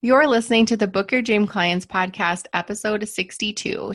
You're listening to the Book Your Dream Clients podcast, episode 62.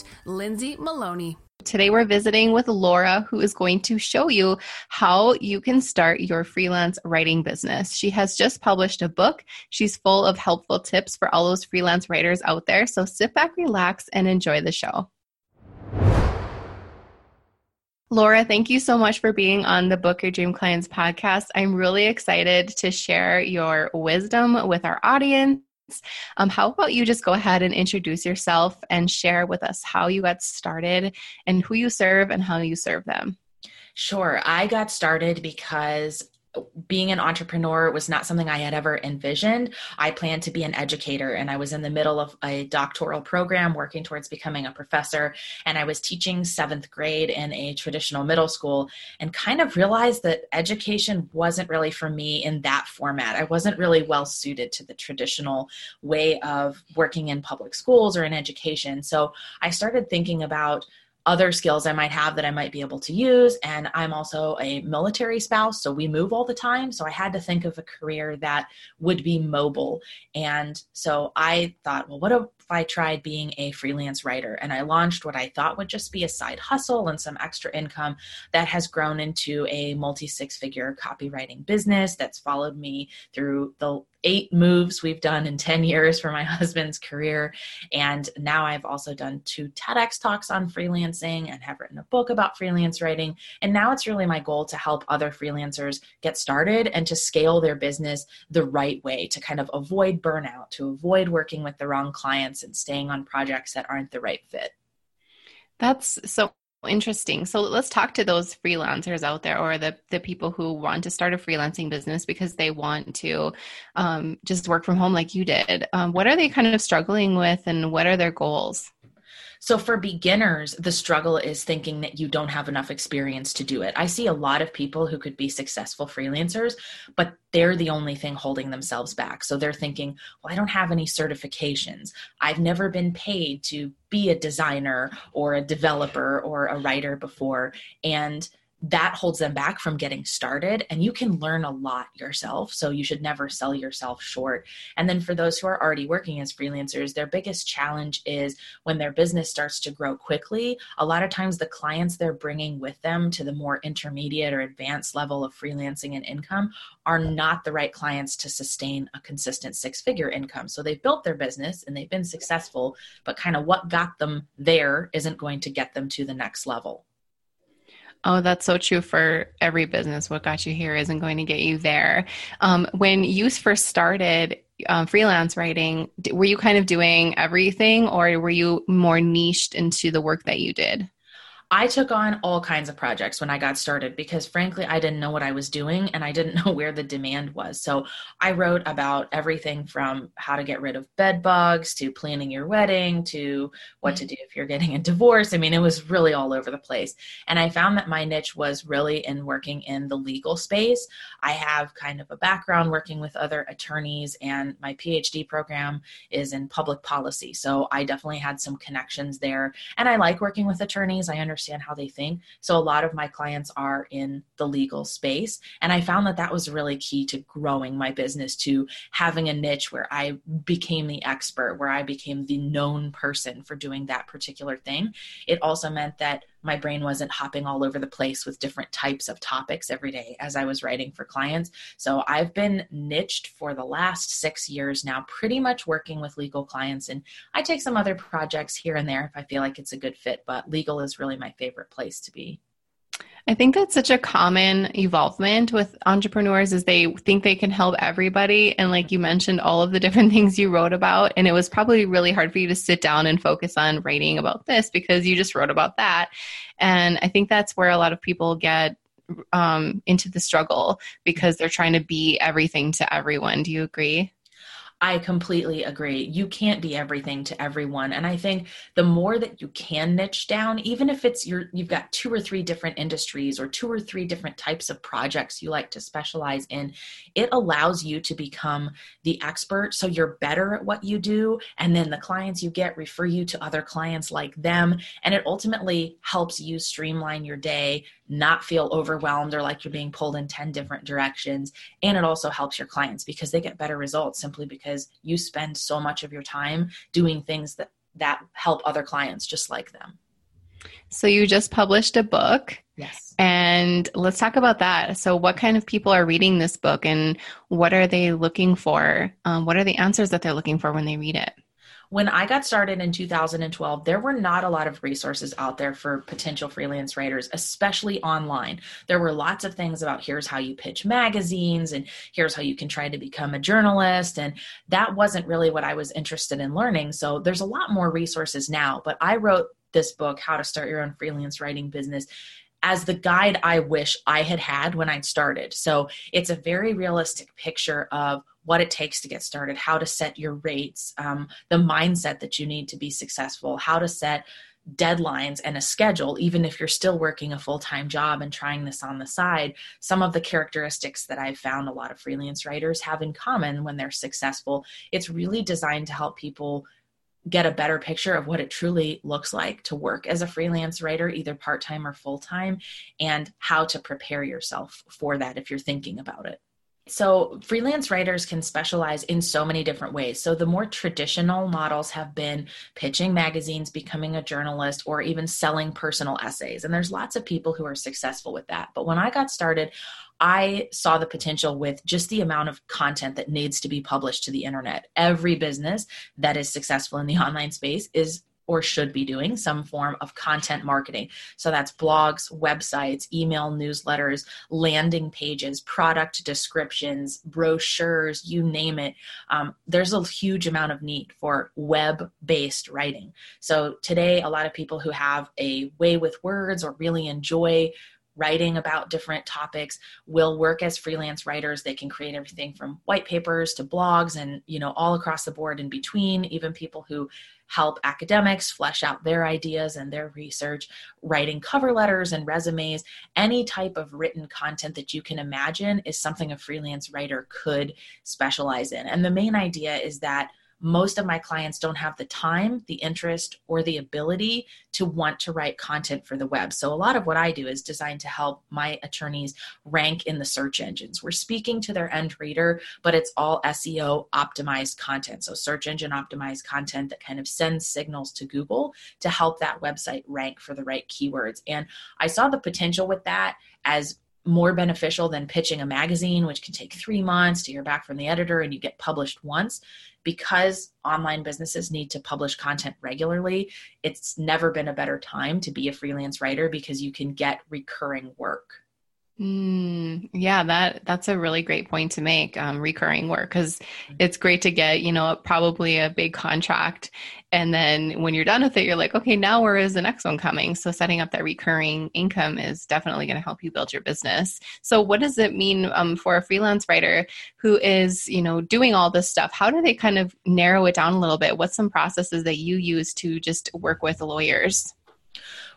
Lindsay Maloney. Today, we're visiting with Laura, who is going to show you how you can start your freelance writing business. She has just published a book. She's full of helpful tips for all those freelance writers out there. So sit back, relax, and enjoy the show. Laura, thank you so much for being on the Book Your Dream Clients podcast. I'm really excited to share your wisdom with our audience um, how about you just go ahead and introduce yourself and share with us how you got started and who you serve and how you serve them? Sure. I got started because being an entrepreneur was not something I had ever envisioned. I planned to be an educator, and I was in the middle of a doctoral program working towards becoming a professor. And I was teaching seventh grade in a traditional middle school and kind of realized that education wasn't really for me in that format. I wasn't really well suited to the traditional way of working in public schools or in education. So I started thinking about other skills I might have that I might be able to use. And I'm also a military spouse, so we move all the time. So I had to think of a career that would be mobile. And so I thought, well, what if I tried being a freelance writer? And I launched what I thought would just be a side hustle and some extra income that has grown into a multi six figure copywriting business that's followed me through the eight moves we've done in 10 years for my husband's career. And now I've also done two TEDx talks on freelancing and have written a book about freelance writing. And now it's really my goal to help other freelancers get started and to scale their business the right way to kind of avoid burnout, to avoid working with the wrong and staying on projects that aren't the right fit. That's so interesting. So let's talk to those freelancers out there or the, the people who want to start a freelancing business because they want to um, just work from home like you did. Um, what are they kind of struggling with and what are their goals? So for beginners, the struggle is thinking that you don't have enough experience to do it. I see a lot of people who could be successful freelancers, but they're the only thing holding themselves back. So they're thinking, well, I don't have any certifications. I've never been paid to be a designer or a developer or a writer before. And that holds them back from getting started and you can learn a lot yourself so you should never sell yourself short. And then for those who are already working as freelancers their biggest challenge is when their business starts to grow quickly a lot of times the clients they're bringing with them to the more intermediate or advanced level of freelancing and income are not the right clients to sustain a consistent six figure income. So they've built their business and they've been successful but kind of what got them there isn't going to get them to the next level Oh, that's so true for every business. What got you here isn't going to get you there. Um, when you first started um, freelance writing, were you kind of doing everything or were you more niched into the work that you did? I took on all kinds of projects when I got started because frankly, I didn't know what I was doing and I didn't know where the demand was. So I wrote about everything from how to get rid of bed bugs to planning your wedding to what to mm-hmm. do if you're getting a divorce. I mean, it was really all over the place. And I found that my niche was really in working in the legal space. I have kind of a background working with other attorneys, and my PhD program is in public policy. So I definitely had some connections there. And I like working with attorneys. I understand understand how they think. So a lot of my clients are in the legal space. And I found that that was really key to growing my business, to having a niche where I became the expert, where I became the known person for doing that particular thing. It also meant that my brain wasn't hopping all over the place with different types of topics every day as I was writing for clients. So I've been niched for the last six years now, pretty much working with legal clients. And I take some other projects here and there if I feel like it's a good fit, but legal is really my favorite place to be. I think that's such a common evolvement with entrepreneurs is they think they can help everybody and like you mentioned all of the different things you wrote about and it was probably really hard for you to sit down and focus on writing about this because you just wrote about that. And I think that's where a lot of people get um, into the struggle because they're trying to be everything to everyone. Do you agree? I completely agree. You can't be everything to everyone. And I think the more that you can niche down, even if it's your you've got two or three different industries or two or three different types of projects you like to specialize in, it allows you to become the expert so you're better at what you do and then the clients you get refer you to other clients like them and it ultimately helps you streamline your day, not feel overwhelmed or like you're being pulled in 10 different directions. And it also helps your clients because they get better results simply because you spend so much of your time doing things that, that help other clients just like them. So you just published a book. Yes. And let's talk about that. So, what kind of people are reading this book and what are they looking for? Um, what are the answers that they're looking for when they read it? When I got started in 2012, there were not a lot of resources out there for potential freelance writers, especially online. There were lots of things about here's how you pitch magazines and here's how you can try to become a journalist. And that wasn't really what I was interested in learning. So there's a lot more resources now. But I wrote this book, How to Start Your Own Freelance Writing Business, as the guide I wish I had had when I started. So it's a very realistic picture of what it takes to get started, how to set your rates, um, the mindset that you need to be successful, how to set deadlines and a schedule, even if you're still working a full time job and trying this on the side. Some of the characteristics that I've found a lot of freelance writers have in common when they're successful, it's really designed to help people get a better picture of what it truly looks like to work as a freelance writer, either part time or full time, and how to prepare yourself for that if you're thinking about it. So, freelance writers can specialize in so many different ways. So, the more traditional models have been pitching magazines, becoming a journalist, or even selling personal essays. And there's lots of people who are successful with that. But when I got started, I saw the potential with just the amount of content that needs to be published to the internet. Every business that is successful in the online space is or should be doing some form of content marketing. So that's blogs, websites, email newsletters, landing pages, product descriptions, brochures, you name it. Um, there's a huge amount of need for web based writing. So today, a lot of people who have a way with words or really enjoy writing about different topics will work as freelance writers they can create everything from white papers to blogs and you know all across the board in between even people who help academics flesh out their ideas and their research, writing cover letters and resumes, any type of written content that you can imagine is something a freelance writer could specialize in. And the main idea is that most of my clients don't have the time, the interest, or the ability to want to write content for the web. So, a lot of what I do is designed to help my attorneys rank in the search engines. We're speaking to their end reader, but it's all SEO optimized content. So, search engine optimized content that kind of sends signals to Google to help that website rank for the right keywords. And I saw the potential with that as more beneficial than pitching a magazine, which can take three months to hear back from the editor and you get published once. Because online businesses need to publish content regularly, it's never been a better time to be a freelance writer because you can get recurring work. Mm, yeah, that that's a really great point to make. Um, recurring work because it's great to get you know probably a big contract, and then when you're done with it, you're like, okay, now where is the next one coming? So setting up that recurring income is definitely going to help you build your business. So what does it mean um, for a freelance writer who is you know doing all this stuff? How do they kind of narrow it down a little bit? What's some processes that you use to just work with lawyers?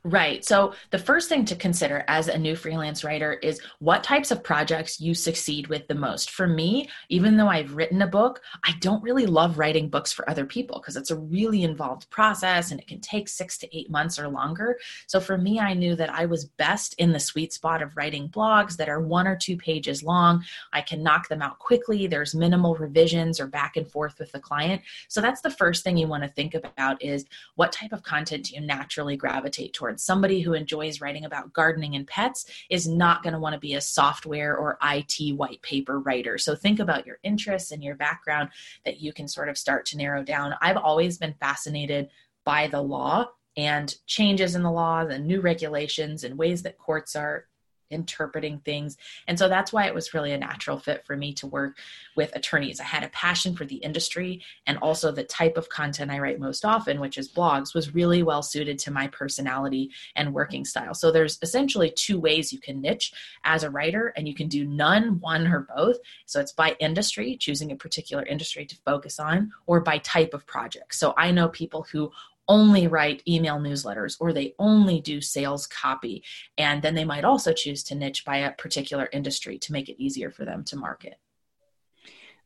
Right. So, the first thing to consider as a new freelance writer is what types of projects you succeed with the most. For me, even though I've written a book, I don't really love writing books for other people because it's a really involved process and it can take six to eight months or longer. So, for me, I knew that I was best in the sweet spot of writing blogs that are one or two pages long. I can knock them out quickly, there's minimal revisions or back and forth with the client. So, that's the first thing you want to think about is what type of content do you naturally gravitate towards? Somebody who enjoys writing about gardening and pets is not going to want to be a software or IT white paper writer. So think about your interests and your background that you can sort of start to narrow down. I've always been fascinated by the law and changes in the law and new regulations and ways that courts are interpreting things. And so that's why it was really a natural fit for me to work with attorneys. I had a passion for the industry and also the type of content I write most often, which is blogs, was really well suited to my personality and working style. So there's essentially two ways you can niche as a writer, and you can do none, one, or both. So it's by industry, choosing a particular industry to focus on, or by type of project. So I know people who only write email newsletters or they only do sales copy. And then they might also choose to niche by a particular industry to make it easier for them to market.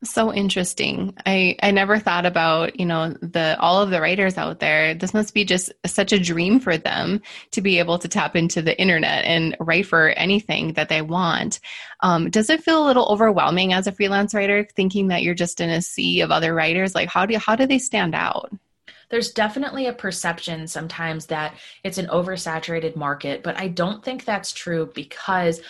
So interesting. I I never thought about, you know, the all of the writers out there. This must be just such a dream for them to be able to tap into the internet and write for anything that they want. Um, does it feel a little overwhelming as a freelance writer thinking that you're just in a sea of other writers? Like how do how do they stand out? There's definitely a perception sometimes that it's an oversaturated market, but I don't think that's true because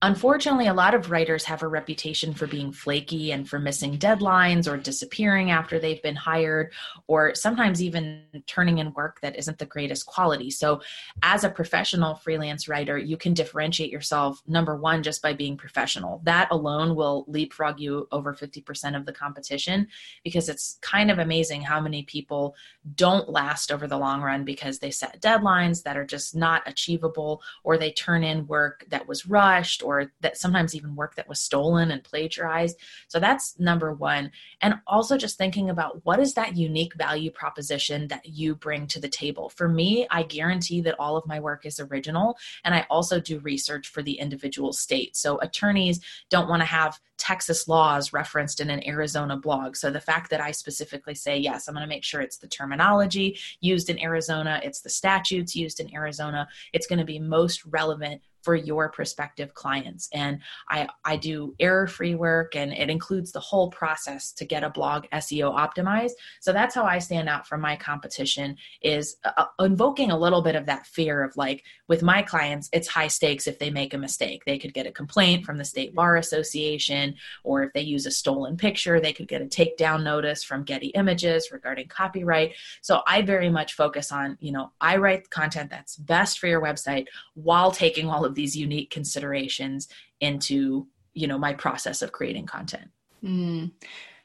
Unfortunately, a lot of writers have a reputation for being flaky and for missing deadlines or disappearing after they've been hired, or sometimes even turning in work that isn't the greatest quality. So, as a professional freelance writer, you can differentiate yourself, number one, just by being professional. That alone will leapfrog you over 50% of the competition because it's kind of amazing how many people don't last over the long run because they set deadlines that are just not achievable or they turn in work that was rushed or that sometimes even work that was stolen and plagiarized. So that's number one. And also just thinking about what is that unique value proposition that you bring to the table. For me, I guarantee that all of my work is original. And I also do research for the individual state. So attorneys don't want to have Texas laws referenced in an Arizona blog. So the fact that I specifically say, yes, I'm going to make sure it's the terminology used in Arizona, it's the statutes used in Arizona, it's going to be most relevant for your prospective clients. And I, I do error free work and it includes the whole process to get a blog SEO optimized. So that's how I stand out from my competition is uh, uh, invoking a little bit of that fear of like with my clients, it's high stakes if they make a mistake. They could get a complaint from the State Bar Association, or if they use a stolen picture, they could get a takedown notice from Getty Images regarding copyright. So I very much focus on, you know, I write content that's best for your website while taking all of these unique considerations into you know my process of creating content. Mm,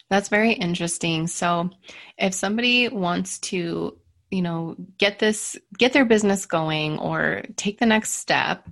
that's very interesting. So if somebody wants to you know get this get their business going or take the next step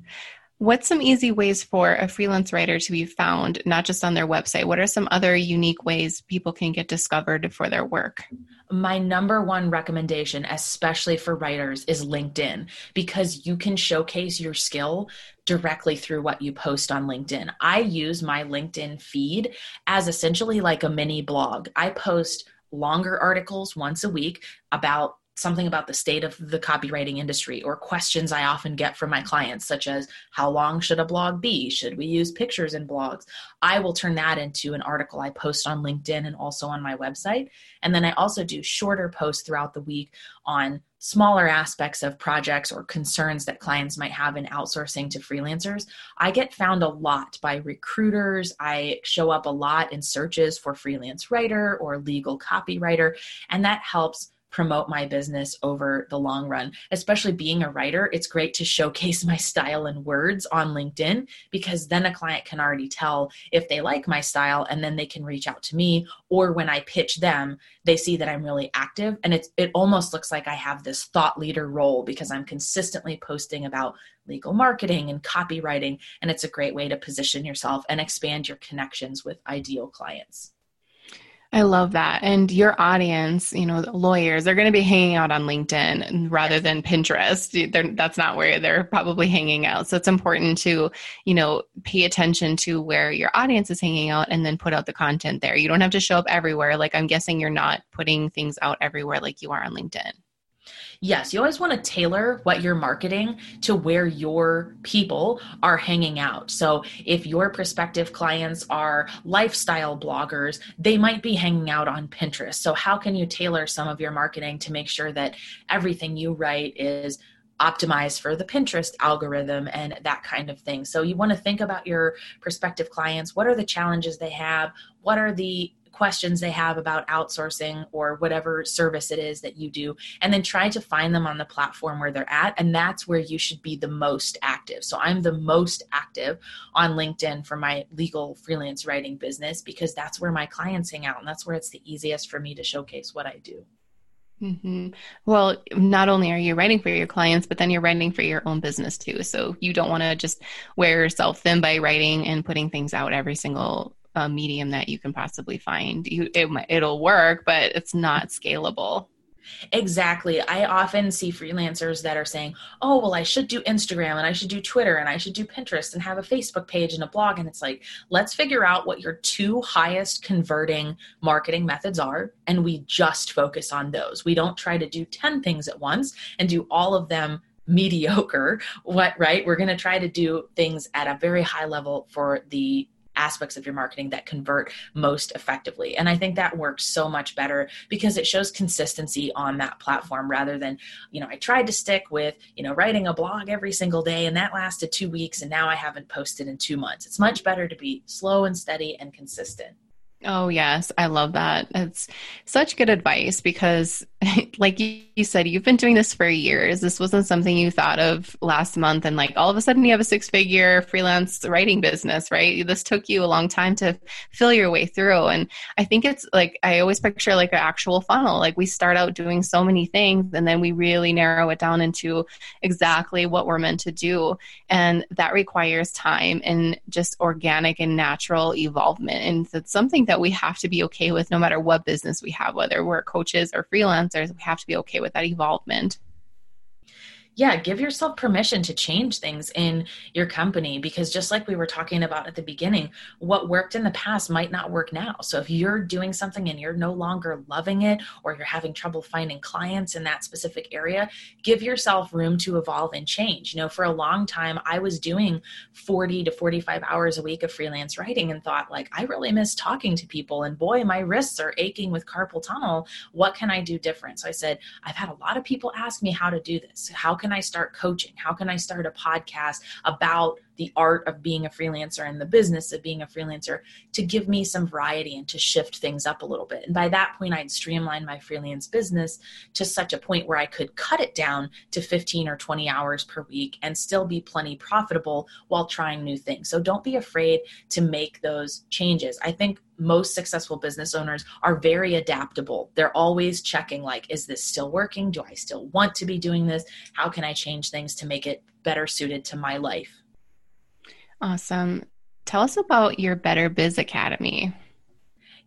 What's some easy ways for a freelance writer to be found, not just on their website? What are some other unique ways people can get discovered for their work? My number one recommendation, especially for writers, is LinkedIn because you can showcase your skill directly through what you post on LinkedIn. I use my LinkedIn feed as essentially like a mini blog. I post longer articles once a week about something about the state of the copywriting industry or questions I often get from my clients, such as how long should a blog be? Should we use pictures in blogs? I will turn that into an article I post on LinkedIn and also on my website. And then I also do shorter posts throughout the week on smaller aspects of projects or concerns that clients might have in outsourcing to freelancers. I get found a lot by recruiters. I show up a lot in searches for freelance writer or legal copywriter, and that helps promote my business over the long run. Especially being a writer, it's great to showcase my style and words on LinkedIn because then a client can already tell if they like my style and then they can reach out to me or when I pitch them, they see that I'm really active and it's it almost looks like I have this thought leader role because I'm consistently posting about legal marketing and copywriting and it's a great way to position yourself and expand your connections with ideal clients. I love that. And your audience, you know, lawyers, they're going to be hanging out on LinkedIn rather than Pinterest. They're, that's not where they're probably hanging out. So it's important to, you know, pay attention to where your audience is hanging out and then put out the content there. You don't have to show up everywhere. Like I'm guessing you're not putting things out everywhere like you are on LinkedIn. Yes, you always want to tailor what you're marketing to where your people are hanging out. So, if your prospective clients are lifestyle bloggers, they might be hanging out on Pinterest. So, how can you tailor some of your marketing to make sure that everything you write is optimized for the Pinterest algorithm and that kind of thing. So you want to think about your prospective clients. What are the challenges they have? What are the questions they have about outsourcing or whatever service it is that you do, and then try to find them on the platform where they're at. And that's where you should be the most active. So I'm the most active on LinkedIn for my legal freelance writing business because that's where my clients hang out and that's where it's the easiest for me to showcase what I do. Mm-hmm. Well, not only are you writing for your clients, but then you're writing for your own business too. So you don't want to just wear yourself thin by writing and putting things out every single uh, medium that you can possibly find. You, it, it'll work, but it's not scalable. Exactly. I often see freelancers that are saying, oh, well, I should do Instagram and I should do Twitter and I should do Pinterest and have a Facebook page and a blog. And it's like, let's figure out what your two highest converting marketing methods are. And we just focus on those. We don't try to do 10 things at once and do all of them mediocre what right we're going to try to do things at a very high level for the aspects of your marketing that convert most effectively. And I think that works so much better because it shows consistency on that platform rather than, you know, I tried to stick with, you know, writing a blog every single day and that lasted two weeks and now I haven't posted in two months. It's much better to be slow and steady and consistent. Oh, yes. I love that. It's such good advice because, like you said, you've been doing this for years. This wasn't something you thought of last month. And, like, all of a sudden, you have a six figure freelance writing business, right? This took you a long time to fill your way through. And I think it's like, I always picture like an actual funnel. Like, we start out doing so many things and then we really narrow it down into exactly what we're meant to do. And that requires time and just organic and natural evolvement. And it's something that we have to be okay with no matter what business we have, whether we're coaches or we have to be okay with that evolvement yeah, give yourself permission to change things in your company because just like we were talking about at the beginning, what worked in the past might not work now. So if you're doing something and you're no longer loving it or you're having trouble finding clients in that specific area, give yourself room to evolve and change. You know, for a long time I was doing 40 to 45 hours a week of freelance writing and thought like I really miss talking to people and boy my wrists are aching with carpal tunnel. What can I do different? So I said, I've had a lot of people ask me how to do this. How can I start coaching? How can I start a podcast about the art of being a freelancer and the business of being a freelancer to give me some variety and to shift things up a little bit? And by that point, I'd streamlined my freelance business to such a point where I could cut it down to 15 or 20 hours per week and still be plenty profitable while trying new things. So don't be afraid to make those changes. I think most successful business owners are very adaptable. They're always checking like is this still working? Do I still want to be doing this? How can I change things to make it better suited to my life? Awesome. Tell us about your Better Biz Academy.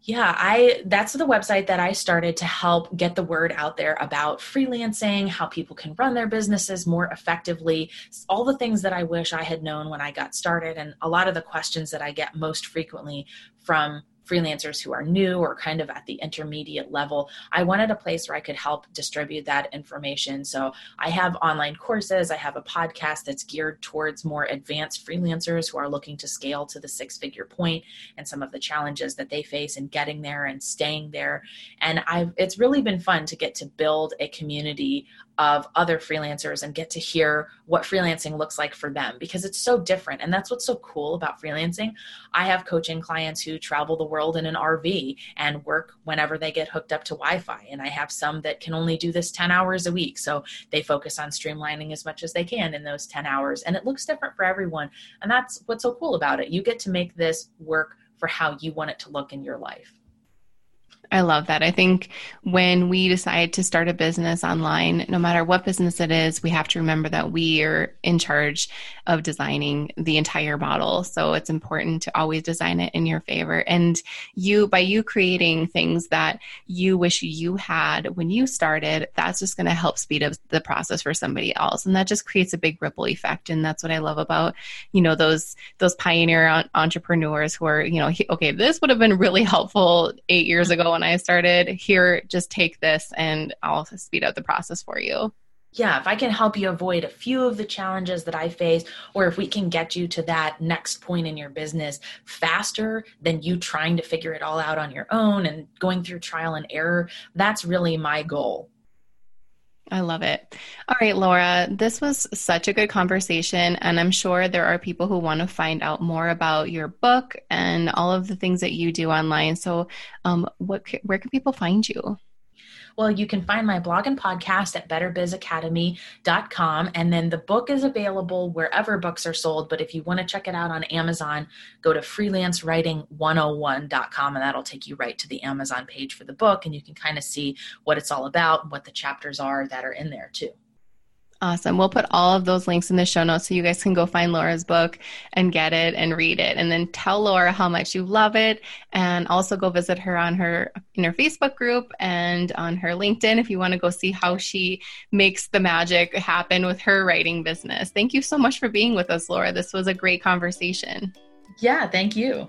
Yeah, I that's the website that I started to help get the word out there about freelancing, how people can run their businesses more effectively, all the things that I wish I had known when I got started and a lot of the questions that I get most frequently from freelancers who are new or kind of at the intermediate level. I wanted a place where I could help distribute that information. So I have online courses, I have a podcast that's geared towards more advanced freelancers who are looking to scale to the six figure point and some of the challenges that they face in getting there and staying there. And I've it's really been fun to get to build a community of other freelancers and get to hear what freelancing looks like for them because it's so different. And that's what's so cool about freelancing. I have coaching clients who travel the world in an RV and work whenever they get hooked up to Wi Fi. And I have some that can only do this 10 hours a week. So they focus on streamlining as much as they can in those 10 hours. And it looks different for everyone. And that's what's so cool about it. You get to make this work for how you want it to look in your life. I love that. I think when we decide to start a business online, no matter what business it is, we have to remember that we are in charge of designing the entire model. So it's important to always design it in your favor. And you, by you creating things that you wish you had when you started, that's just going to help speed up the process for somebody else. And that just creates a big ripple effect. And that's what I love about, you know, those, those pioneer entrepreneurs who are, you know, okay, this would have been really helpful eight years ago when I started. Here, just take this and I'll speed up the process for you. Yeah, if I can help you avoid a few of the challenges that I face, or if we can get you to that next point in your business faster than you trying to figure it all out on your own and going through trial and error, that's really my goal. I love it. All right, Laura, this was such a good conversation, and I'm sure there are people who want to find out more about your book and all of the things that you do online. So, um, what where can people find you? Well, you can find my blog and podcast at betterbizacademy.com. And then the book is available wherever books are sold. But if you want to check it out on Amazon, go to freelancewriting101.com and that'll take you right to the Amazon page for the book. And you can kind of see what it's all about, what the chapters are that are in there too. Awesome. We'll put all of those links in the show notes so you guys can go find Laura's book and get it and read it. And then tell Laura how much you love it. And also go visit her on her in her Facebook group and on her LinkedIn if you want to go see how she makes the magic happen with her writing business. Thank you so much for being with us, Laura. This was a great conversation. Yeah, thank you.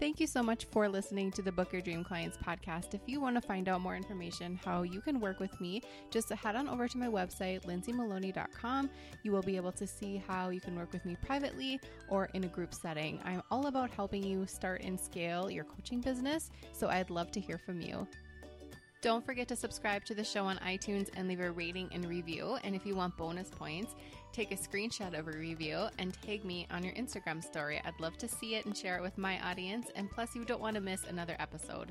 Thank you so much for listening to the Book Your Dream Clients podcast. If you want to find out more information how you can work with me, just head on over to my website, lindsaymaloney.com. You will be able to see how you can work with me privately or in a group setting. I'm all about helping you start and scale your coaching business, so I'd love to hear from you. Don't forget to subscribe to the show on iTunes and leave a rating and review. And if you want bonus points, take a screenshot of a review and tag me on your Instagram story. I'd love to see it and share it with my audience. And plus, you don't want to miss another episode.